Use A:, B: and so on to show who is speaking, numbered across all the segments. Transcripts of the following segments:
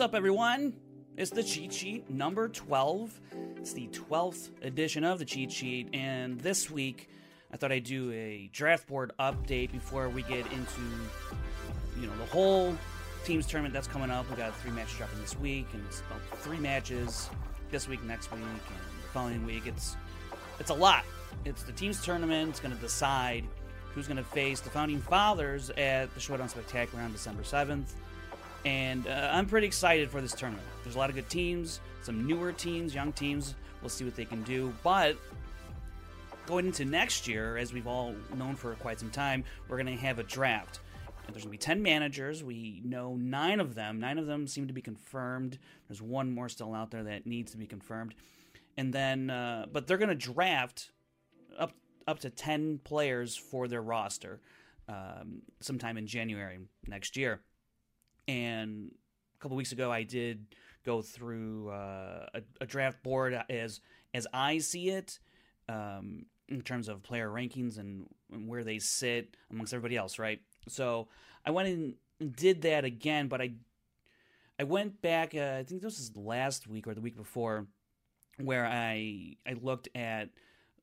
A: What's up, everyone? It's the cheat sheet number 12. It's the 12th edition of the cheat sheet, and this week I thought I'd do a draft board update before we get into, you know, the whole teams tournament that's coming up. We got three matches dropping this week, and it's about three matches this week, next week, and the following week. It's it's a lot. It's the teams tournament. It's going to decide who's going to face the founding fathers at the Showdown Spectacular on December 7th and uh, I'm pretty excited for this tournament. There's a lot of good teams, some newer teams, young teams. We'll see what they can do. But going into next year, as we've all known for quite some time, we're going to have a draft. And there's going to be 10 managers. We know nine of them. Nine of them seem to be confirmed. There's one more still out there that needs to be confirmed. And then, uh, but they're going to draft up up to 10 players for their roster um, sometime in January next year and a couple weeks ago I did go through uh, a, a, draft board as as I see it um, in terms of player rankings and, and, where they sit amongst everybody else, right? So I went and did that again, but I I went back. Uh, I think this was last week or the week before, where I I looked at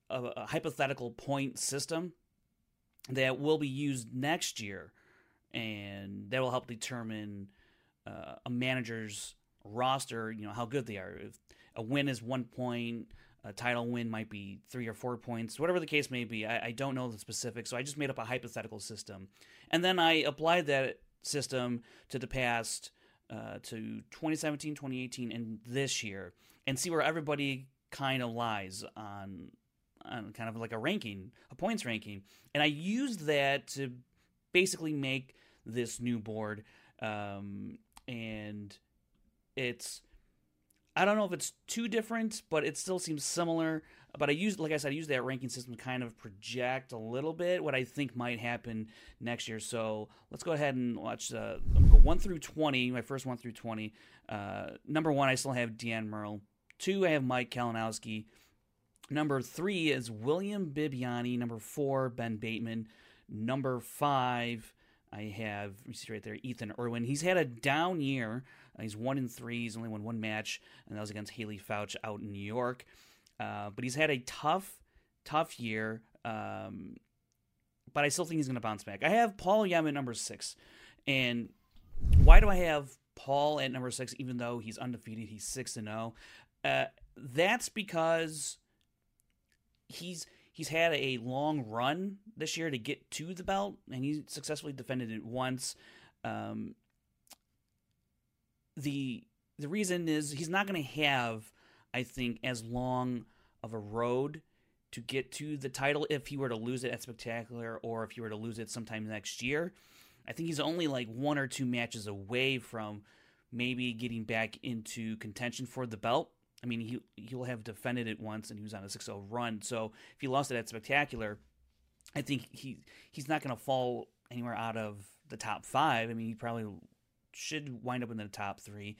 A: a, a hypothetical point system that will be used next year and that will help determine uh, a manager's roster. You know how good they are. If a win is one point, a title win might be three or four points, whatever the case may be. I, I don't know the specifics, so I just made up a hypothetical system, and then I applied that system to the past. Uh, to 2017, 2018, and this year, and see where everybody kind of lies on on kind of like a ranking, a points ranking. And I used that to basically make this new board. Um, and it's I don't know if it's too different, but it still seems similar. But I use, like I said, I use that ranking system to kind of project a little bit what I think might happen next year. So let's go ahead and watch. Uh, I'm go one through twenty. My first one through twenty. Uh, number one, I still have Dan Murrell. Two, I have Mike Kalinowski. Number three is William Bibbiani. Number four, Ben Bateman. Number five, I have you see right there Ethan Irwin. He's had a down year. Uh, he's one in three. He's only won one match, and that was against Haley Fouch out in New York. Uh, but he's had a tough, tough year. Um, but I still think he's going to bounce back. I have Paul Yem at number six, and why do I have Paul at number six? Even though he's undefeated, he's six and zero. Oh? Uh, that's because he's he's had a long run this year to get to the belt, and he successfully defended it once. Um, the the reason is he's not going to have, I think, as long of a road to get to the title if he were to lose it at Spectacular or if he were to lose it sometime next year. I think he's only like one or two matches away from maybe getting back into contention for the belt. I mean, he he'll have defended it once, and he was on a 6-0 run. So if he lost it at Spectacular, I think he he's not going to fall anywhere out of the top five. I mean, he probably should wind up in the top three.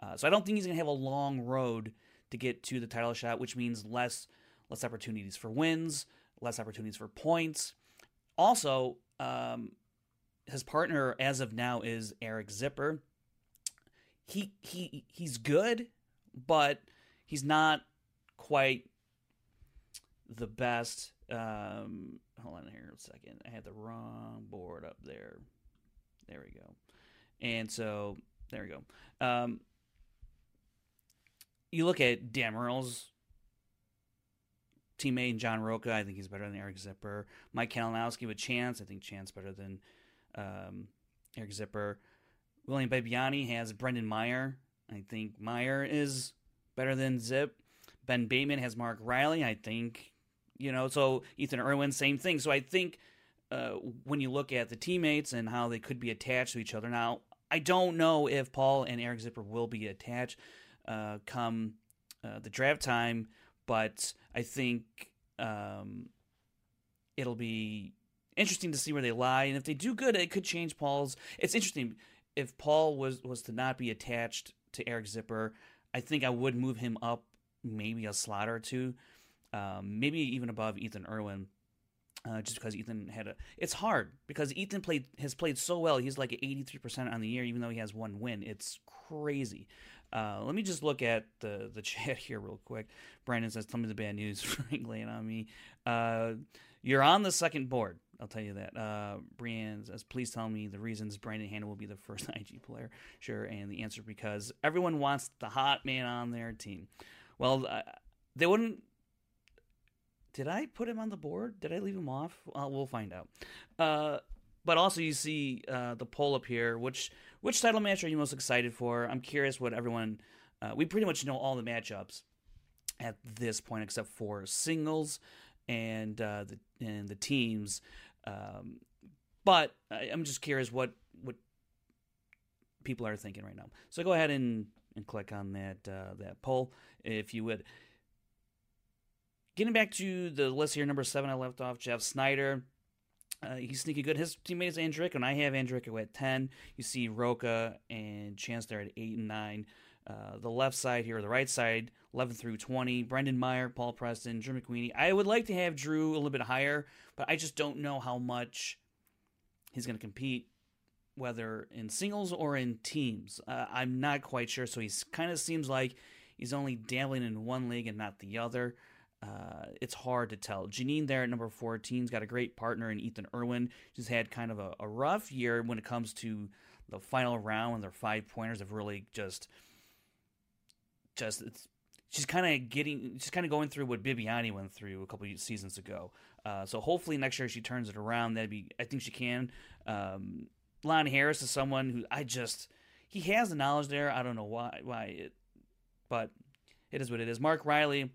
A: Uh, so I don't think he's going to have a long road to get to the title shot, which means less less opportunities for wins, less opportunities for points. Also, um, his partner as of now is Eric Zipper. He he he's good, but he's not quite the best. Um, hold on here a second. I had the wrong board up there. There we go. And so there we go. Um, you look at Dan Murrell's teammate John Rocha. I think he's better than Eric Zipper. Mike Kalinowski with Chance. I think Chance better than um, Eric Zipper. William Bibbiani has Brendan Meyer. I think Meyer is better than Zip. Ben Bateman has Mark Riley. I think, you know, so Ethan Irwin, same thing. So I think uh, when you look at the teammates and how they could be attached to each other. Now, I don't know if Paul and Eric Zipper will be attached uh, come uh, the draft time, but I think um, it'll be interesting to see where they lie. And if they do good, it could change Paul's. It's interesting if Paul was was to not be attached to Eric Zipper. I think I would move him up maybe a slot or two, um, maybe even above Ethan Irwin. Uh, just because Ethan had a, it's hard because Ethan played has played so well. He's like eighty three percent on the year, even though he has one win. It's crazy. Uh, let me just look at the the chat here real quick. Brandon says, "Tell me the bad news." Frank laying on me. Uh, you're on the second board. I'll tell you that. Uh, "Please tell me the reasons Brandon Hanna will be the first IG player." Sure, and the answer because everyone wants the hot man on their team. Well, uh, they wouldn't. Did I put him on the board? Did I leave him off? Well, we'll find out. Uh, but also, you see uh, the poll up here. Which which title match are you most excited for? I'm curious what everyone. Uh, we pretty much know all the matchups at this point, except for singles and uh, the and the teams. Um, but I, I'm just curious what what people are thinking right now. So go ahead and, and click on that uh, that poll if you would. Getting back to the list here, number seven, I left off Jeff Sneider. Uh, he's sneaky good. His teammate is Andrick, and I have Andrick at 10. You see Rocha and Chance there at 8 and 9. Uh, the left side here, the right side, 11 through 20. Brendan Meyer, Paul Preston, Drew McWeeny. I would like to have Drew a little bit higher, but I just don't know how much he's going to compete, whether in singles or in teams. Uh, I'm not quite sure. So he kind of seems like he's only dabbling in one league and not the other. Uh, it's hard to tell. Janine there at number 14's got a great partner in Ethan Irwin. She's had kind of a, a rough year when it comes to the final round, and their five pointers have really just, just it's, she's kind of getting, she's kind of going through what Bibbiani went through a couple seasons ago. Uh, so hopefully next year she turns it around. That'd be, I think she can. Um, Lon Harris is someone who I just, he has the knowledge there. I don't know why, why it, but it is what it is. Mark Riley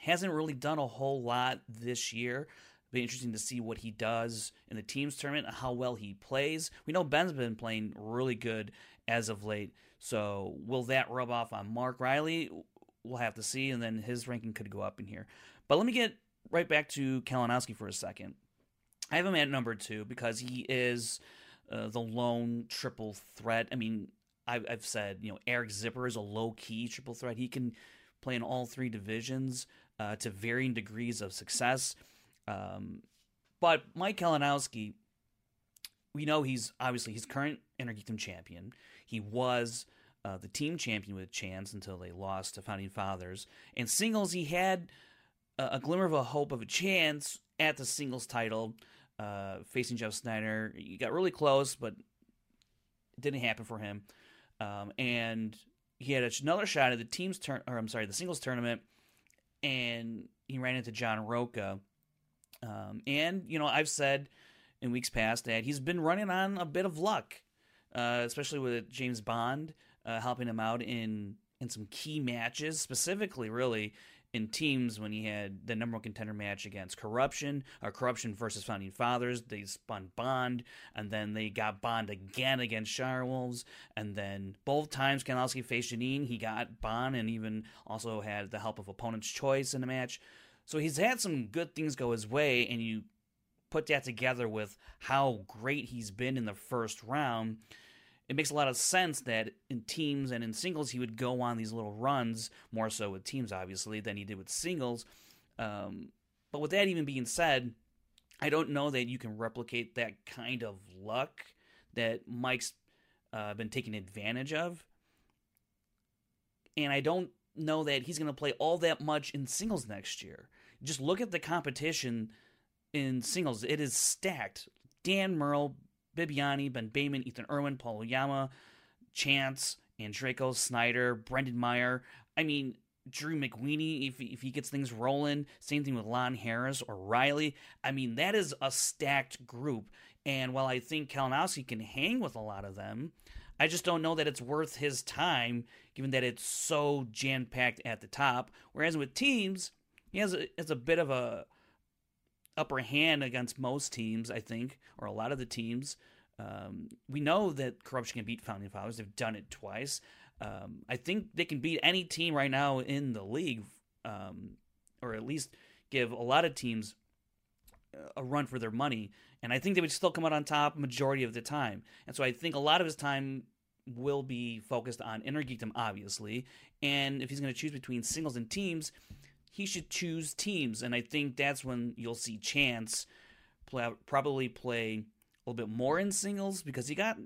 A: hasn't really done a whole lot this year. Be interesting to see what he does in the teams tournament, and how well he plays. We know Ben's been playing really good as of late. So will that rub off on Mark Riley? We'll have to see, and then his ranking could go up in here. But let me get right back to Kalinowski for a second. I have him at number two because he is uh, the lone triple threat. I mean, I've, I've said you know Eric Zipper is a low key triple threat. He can play in all three divisions uh, to varying degrees of success. Um, but Mike Kalinowski, we know he's obviously his current Inner Geekdom champion. He was uh, the team champion with Chance until they lost to Founding Fathers. And singles, he had a, a glimmer of a hope of a chance at the singles title, uh, facing Jeff Sneider. He got really close, but it didn't happen for him. Um, and he had another shot at the team's turn, or I'm sorry, the singles tournament, and he ran into John Rocha. Um, and you know, I've said in weeks past that he's been running on a bit of luck, uh, especially with James Bond uh, helping him out in in some key matches, specifically, really in teams when he had the number one contender match against Corruption, or Corruption versus Founding Fathers. They spun Bond, and then they got Bond again against Shirewolves, and then both times Kanowski faced Janine, he got Bond, and even also had the help of opponent's choice in the match. So he's had some good things go his way, and you put that together with how great he's been in the first round. It makes a lot of sense that in teams and in singles he would go on these little runs more so with teams obviously than he did with singles. Um, but with that even being said, I don't know that you can replicate that kind of luck that Mike's uh, been taking advantage of. And I don't know that he's going to play all that much in singles next year. Just look at the competition in singles. It is stacked. Dan Murrell, Bibbiani, Ben Bateman, Ethan Irwin, Paul Oyama, Chance, Andreyko, Sneider, Brendan Meyer. I mean, Drew McWeeny, if, if he gets things rolling. Same thing with Lon Harris or Riley. I mean, that is a stacked group. And while I think Kalinowski can hang with a lot of them, I just don't know that it's worth his time, given that it's so jam packed at the top. Whereas with teams, he has a, has a bit of a upper hand against most teams, I think, or a lot of the teams. Um, we know that corruption can beat founding fathers. They've done it twice. Um, I think they can beat any team right now in the league, um, or at least give a lot of teams a run for their money. And I think they would still come out on top majority of the time. And so I think a lot of his time will be focused on inner geekdom, obviously. And if he's going to choose between singles and teams, he should choose teams. And I think that's when you'll see Chance play, probably play a little bit more in singles because he got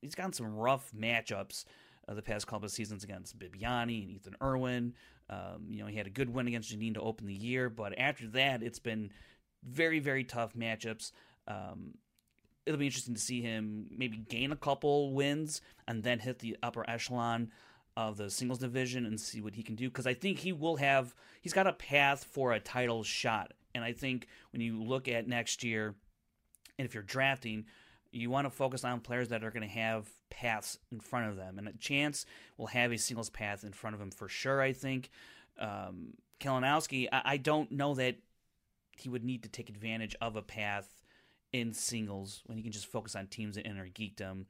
A: he's gotten some rough matchups uh, the past couple of seasons against Bibbiani and Ethan Irwin. Um, you know, he had a good win against Janine to open the year, but after that, it's been very, very tough matchups. Um, it'll be interesting to see him maybe gain a couple wins and then hit the upper echelon of the singles division and see what he can do because I think he will have he's got a path for a title shot. And I think when you look at next year and if you're drafting you want to focus on players that are going to have paths in front of them. And a chance will have a singles path in front of him for sure I think. Um, Kalinowski I, I don't know that he would need to take advantage of a path in singles when he can just focus on teams that Inner Geekdom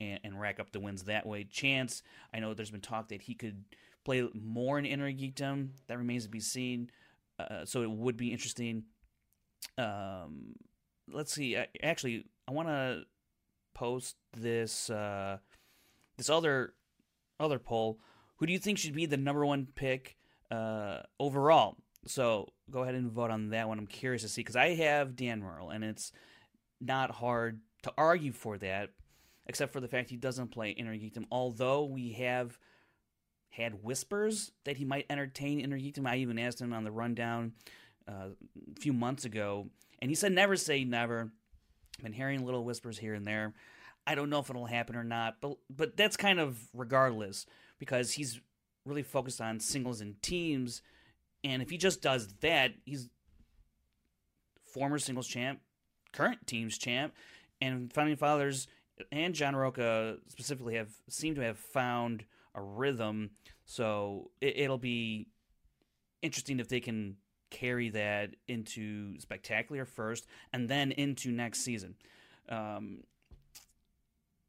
A: and, and rack up the wins that way. Chance, I know there's been talk that he could play more in inner geekdom. That remains to be seen. Uh, so it would be interesting. Um, let's see. I, actually, I want to post this uh, this other other poll. Who do you think should be the number one pick uh, overall? So go ahead and vote on that one. I'm curious to see because I have Dan Murrell, and it's not hard to argue for that, except for the fact he doesn't play Inner Geekdom. Although we have had whispers that he might entertain Inner Geekdom. I even asked him on the rundown uh, a few months ago, and he said never say never. Been hearing little whispers here and there. I don't know if it'll happen or not, but but that's kind of regardless because he's really focused on singles and teams, and if he just does that, he's former singles champ, current teams champ, and Founding Fathers and John Rocha specifically have seem to have found a rhythm. So it, will be interesting if they can carry that into spectacular first, and then into next season. Um,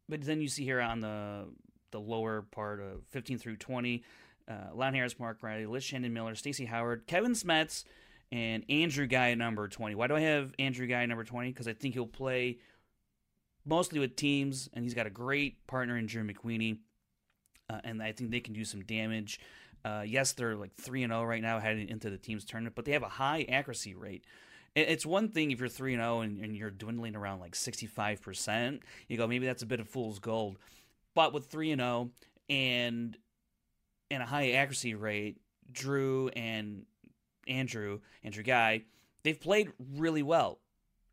A: but then you see here on the the lower part of 15 through 20, uh, Lon Harris, Mark Riley, Liz Shannon Miller, Stacy Howard, Kevin Smets, and Andrew Guy number 20. Why do I have Andrew Guy number 20? Because I think he'll play mostly with teams, and he's got a great partner in Drew McWeeny, uh, and I think they can do some damage. Uh, yes, they're like 3 and 0 right now heading into the team's tournament, but they have a high accuracy rate. It's one thing if you're 3 and 0 and you're dwindling around like 65%, you go, maybe that's a bit of fool's gold. But with 3 and 0 and and a high accuracy rate, Drew and Andrew, Andrew Guy, they've played really well.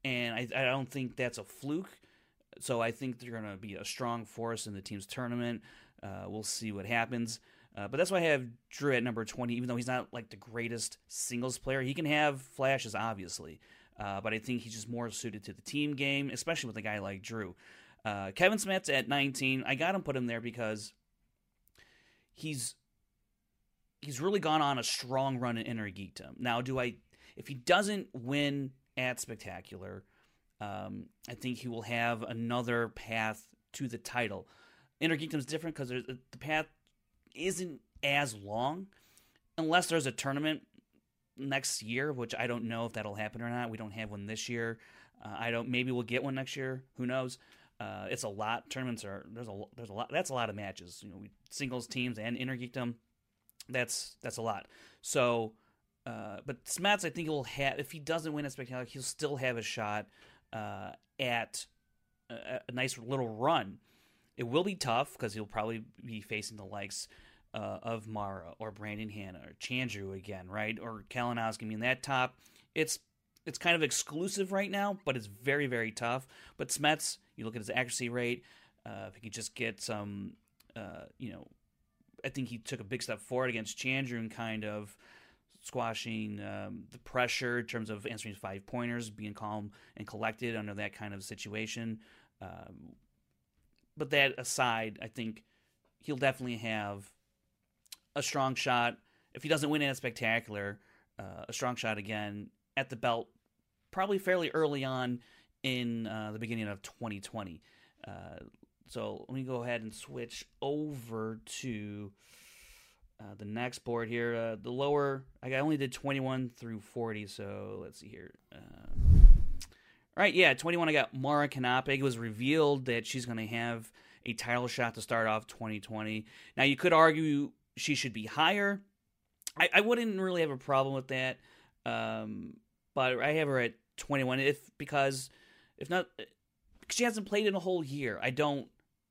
A: And I, I don't think that's a fluke. So I think they're going to be a strong force in the team's tournament. Uh, we'll see what happens. Uh, but that's why I have Drew at number 20, even though he's not like the greatest singles player. He can have flashes, obviously. Uh, but I think he's just more suited to the team game, especially with a guy like Drew. Uh, Kevin Smets at 19. I got him put him there because he's he's really gone on a strong run in Inner Geekdom. Now, do I if he doesn't win at Spectacular, um, I think he will have another path to the title. Inner Geekdom is different because the path isn't as long, unless there's a tournament next year, which I don't know if that'll happen or not. We don't have one this year. Uh, I don't. Maybe we'll get one next year. Who knows? Uh, it's a lot. Tournaments are there's a there's a lot. That's a lot of matches. You know, we, singles teams and Inner Geekdom. That's that's a lot. So, uh, but Smets, I think he'll have if he doesn't win a spectacular, he'll still have a shot uh, at a, a nice little run. It will be tough because he'll probably be facing the likes uh, of Mara or Brandon Hanna or Chandru again, right? Or Kalinowski. I mean, that top, it's it's kind of exclusive right now, but it's very very tough. But Smets, you look at his accuracy rate. Uh, if he could just get some, uh, you know, I think he took a big step forward against Chandru and kind of squashing um, the pressure in terms of answering five pointers, being calm and collected under that kind of situation. Um, but that aside, I think he'll definitely have a strong shot. If he doesn't win in a spectacular, uh, a strong shot again at the belt, probably fairly early on in uh, the beginning of 2020. Uh, so let me go ahead and switch over to uh, the next board here. Uh, the lower, I only did 21 through 40, so let's see here. Uh, yeah, 21. I got Mara Knappig. It was revealed that she's going to have a title shot to start off 2020. Now, you could argue she should be higher. I, I wouldn't really have a problem with that, um, but I have her at 21. If because if not, she hasn't played in a whole year. I don't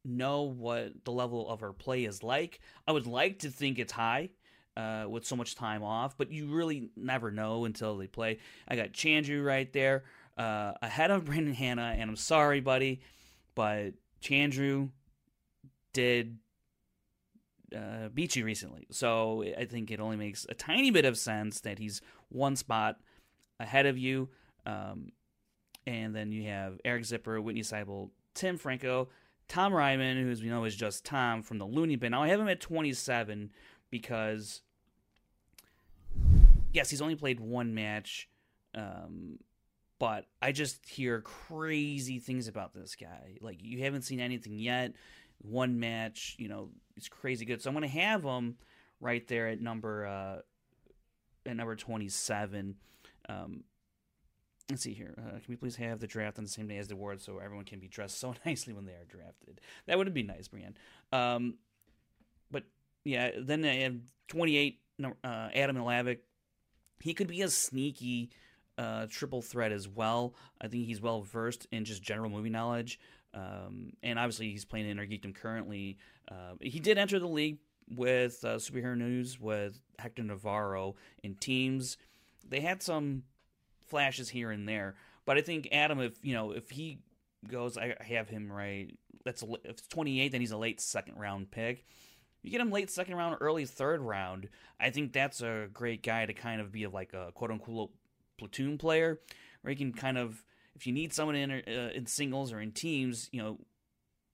A: know what the level of her play is like. I would like to think it's high uh, with so much time off, but you really never know until they play. I got Chandru right there uh, ahead of Brandon Hanna, and I'm sorry, buddy, but Chandru did uh, beat you recently. So I think it only makes a tiny bit of sense that he's one spot ahead of you. Um, and then you have Eric Zipper, Whitney Seibel, Tim Franco, Tom Ryman, who as we know is just Tom from the Looney Bin. Now I have him at 27 because, yes, he's only played one match. Um, but I just hear crazy things about this guy. Like you haven't seen anything yet. One match, you know, it's crazy good. So I'm to have him right there at number uh, at number 27. Um, let's see here. Uh, can we please have the draft on the same day as the awards so everyone can be dressed so nicely when they are drafted? That would be nice, Brian. Um, but yeah, then I have 28. Uh, Adam Ilavic. He could be a sneaky uh, triple threat as well. I think he's well versed in just general movie knowledge. Um, and obviously, he's playing in Geekdom currently. Uh, he did enter the league with uh, Superhero News with Hector Navarro in teams. They had some flashes here and there, but I think Adam, if you know, if he goes, I have him right. That's a, if it's 28, then he's a late second round pick. You get him late second round, early third round. I think that's a great guy to kind of be like a quote unquote platoon player, where you can kind of, if you need someone in uh, in singles or in teams, you know,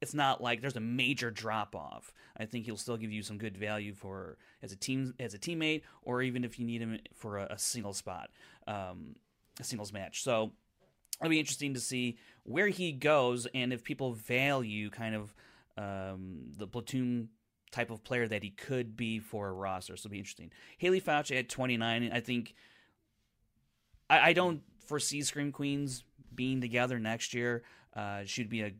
A: it's not like there's a major drop off. I think he'll still give you some good value for as a team as a teammate, or even if you need him for a, a single spot, um, singles match. So it'll be interesting to see where he goes and if people value kind of um, the platoon type of player that he could be for a roster. So it'll be interesting. Haley Fauci at 29, I think I, I don't foresee Scream Queens being together next year. Uh, she'd be a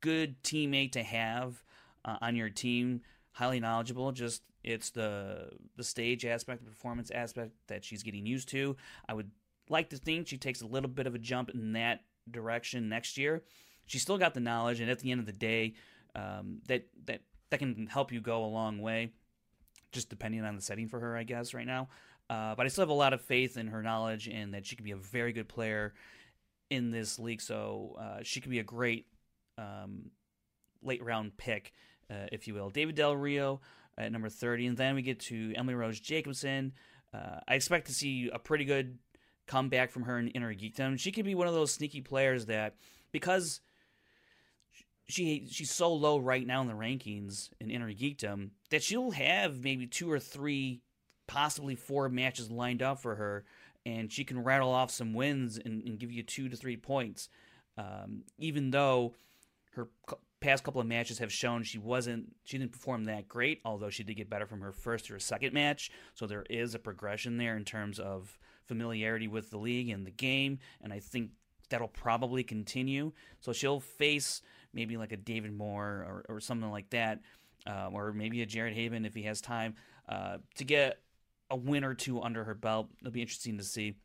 A: good teammate to have uh, on your team. Highly knowledgeable. Just it's the the stage aspect, the performance aspect that she's getting used to. I would like to think she takes a little bit of a jump in that direction next year. She's still got the knowledge, and at the end of the day, um, that that that can help you go a long way. Just depending on the setting for her, I guess, right now. Uh, but I still have a lot of faith in her knowledge and that she can be a very good player in this league. So uh, she could be a great um, late round pick, uh, if you will. David Del Rio at number 30. And then we get to Emily Rose Jacobson. Uh, I expect to see a pretty good comeback from her in Inner Geekdom. She could be one of those sneaky players that, because she she's so low right now in the rankings in Inner Geekdom, that she'll have maybe two or three possibly four matches lined up for her, and she can rattle off some wins and, and give you two to three points. Um, even though her past couple of matches have shown she wasn't she didn't perform that great, although she did get better from her first or second match. So there is a progression there in terms of familiarity with the league and the game, and I think that'll probably continue. So she'll face maybe like a David Moore or, or something like that, um, or maybe a Jared Haven if he has time uh, to get a win or two under her belt. It'll be interesting to see.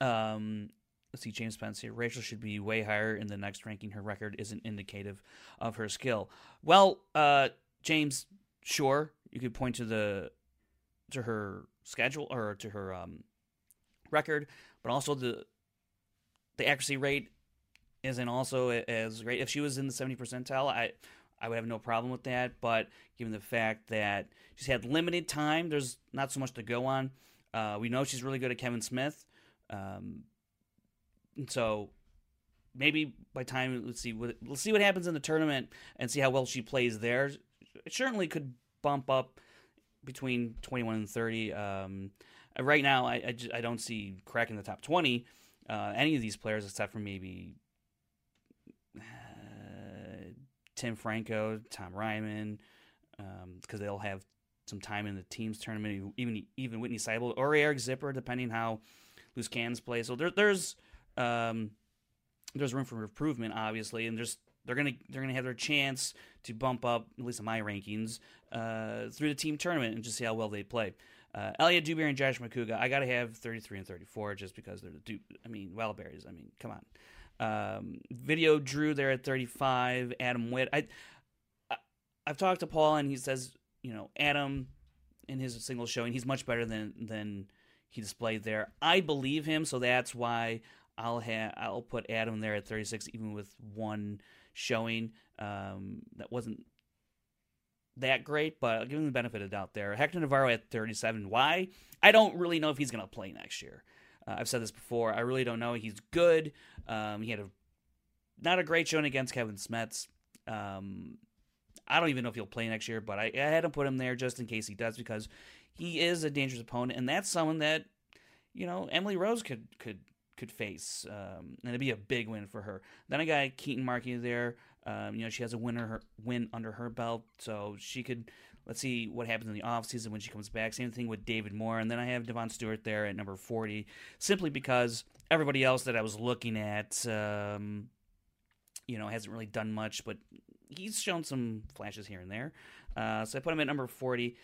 A: Um, let's see, James Spence here. Rachel should be way higher in the next ranking. Her record isn't indicative of her skill. Well, uh, James, sure, you could point to the to her schedule or to her um, record, but also the the accuracy rate isn't also as great. If she was in the 70 percentile, I I would have no problem with that. But given the fact that she's had limited time, there's not so much to go on. Uh, we know she's really good at Kevin Smith. Um, and so maybe by time let's see what let's see what happens in the tournament and see how well she plays there. It certainly could bump up between 21 and 30. Um, right now, I, I, I, don't see cracking the top 20 uh, any of these players except for maybe uh, Tim Franco, Tom Ryman, because um, they'll have some time in the teams tournament. Even even Whitney Seibel or Eric Zipper, depending how loose cans play. So there, there's um, there's room for improvement, obviously, and there's they're gonna they're gonna have their chance to bump up at least in my rankings uh, through the team tournament and just see how well they play. Uh, Elliot Dewberry and Josh Macuga, I gotta have 33 and 34 just because they're the I mean Wildberries. I mean, come on. Um, video Drew there at 35. Adam Witt. I, I I've talked to Paul and he says you know Adam in his single showing he's much better than than he displayed there. I believe him, so that's why I'll have I'll put Adam there at 36, even with one showing um, that wasn't that great, but I'll give him the benefit of the doubt there. Hector Navarro at 37. Why? I don't really know if he's going to play next year. Uh, I've said this before. I really don't know. He's good. Um, he had a not a great showing against Kevin Smets. Um, I don't even know if he'll play next year, but I, I had to put him there just in case he does because he is a dangerous opponent, and that's someone that you know Emily Rose could could could face, um, and it'd be a big win for her. Then I got Keaton Markey there. Um, you know, she has a winner her, win under her belt, so she could. Let's see what happens in the offseason when she comes back. Same thing with David Moore, and then I have Devon Stewart there at number forty, simply because everybody else that I was looking at, um, you know, hasn't really done much, but he's shown some flashes here and there. Uh, so I put him at number forty.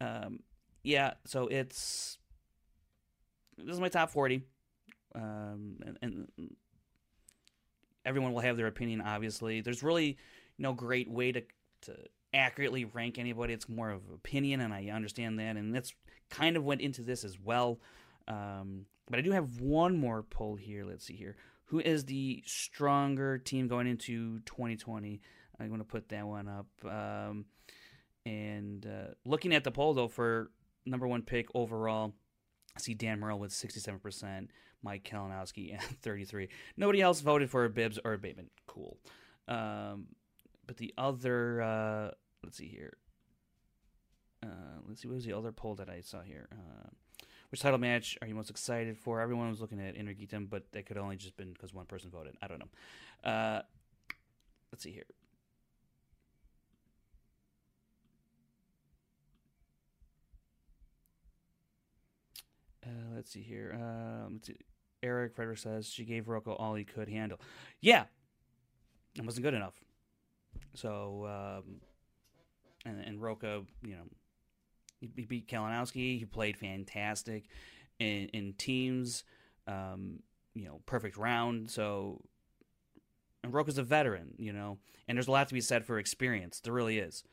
A: Um, yeah, so it's this is my top forty um, and, and everyone will have their opinion. Obviously, there's really no great way to to accurately rank anybody. It's more of opinion, and I understand that, and that's kind of went into this as well. Um, but I do have one more poll here. Let's see here. Who is the stronger team going into 2020? I'm going to put that one up. Um, and uh, looking at the poll, though, for number one pick overall, I see Dan Murrell with 67%. Mike Kalinowski at 33. Nobody else voted for Bibbs or Bateman. Cool. Um, but the other, uh, let's see here. Uh, let's see, what was the other poll that I saw here? Uh, which title match are you most excited for? Everyone was looking at Inter but that could only just been because one person voted. I don't know. Uh, let's see here. Uh, let's see here. Um, let's see. Eric Frederick says she gave Rocco all he could handle. Yeah, it wasn't good enough. So, um, and, and Rocco, you know, he, beat Kalinowski. He played fantastic in, in teams. Um, you know, perfect round. So, and Rocco's a veteran, you know, and there's a lot to be said for experience. There really is.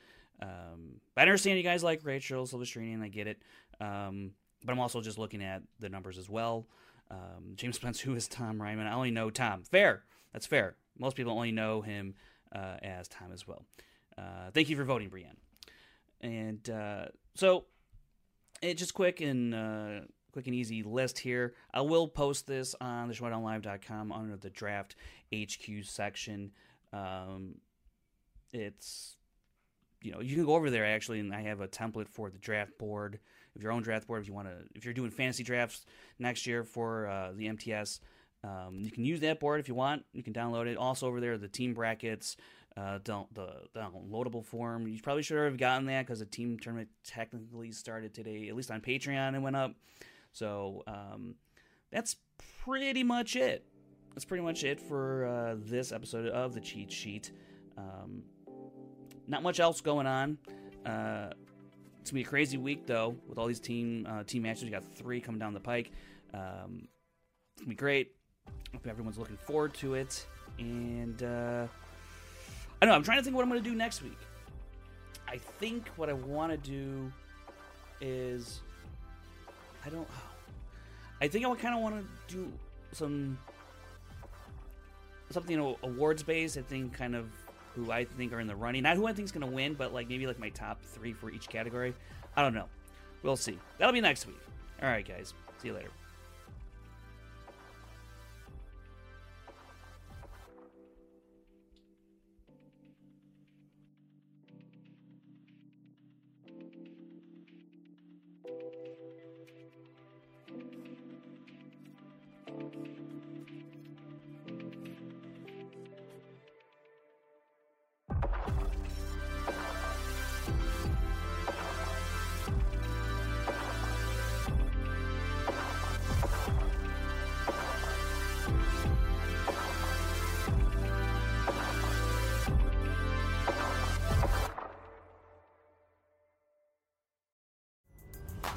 A: Um, I understand you guys like Rachel Silvestrini, and I get it. Um, but I'm also just looking at the numbers as well. Um, James Spence, who is Tom Ryman? I only know Tom. Fair. That's fair. Most people only know him uh, as Tom as well. Uh, thank you for voting, Brienne. And uh, so, it just quick and uh, quick and easy list here. I will post this on the showdownlive.com under the draft HQ section. Um, it's you know you can go over there actually, and I have a template for the draft board if your own draft board, if you want to, if you're doing fantasy drafts next year for uh, the MTS, um, you can use that board if you want. You can download it. Also over there, the team brackets, uh, don't the downloadable form. You probably should have gotten that because the team tournament technically started today, at least on Patreon, it went up. So um, that's pretty much it. that's pretty much it for uh, this episode of the Cheat Sheet. Um, not much else going on. Uh, it's gonna be a crazy week though, with all these team uh, team matches. We got three coming down the pike. Um, it's gonna be great. Hope everyone's looking forward to it. And uh, I know. I'm trying to think what I'm gonna do next week. I think what I want to do is I don't. I think I kind of want to do some something awards based. I think kind of who I think are in the running, not who I think is going to win, but like maybe like my top three for each category. I don't know. We'll see. That'll be next week. All right, guys. See you later.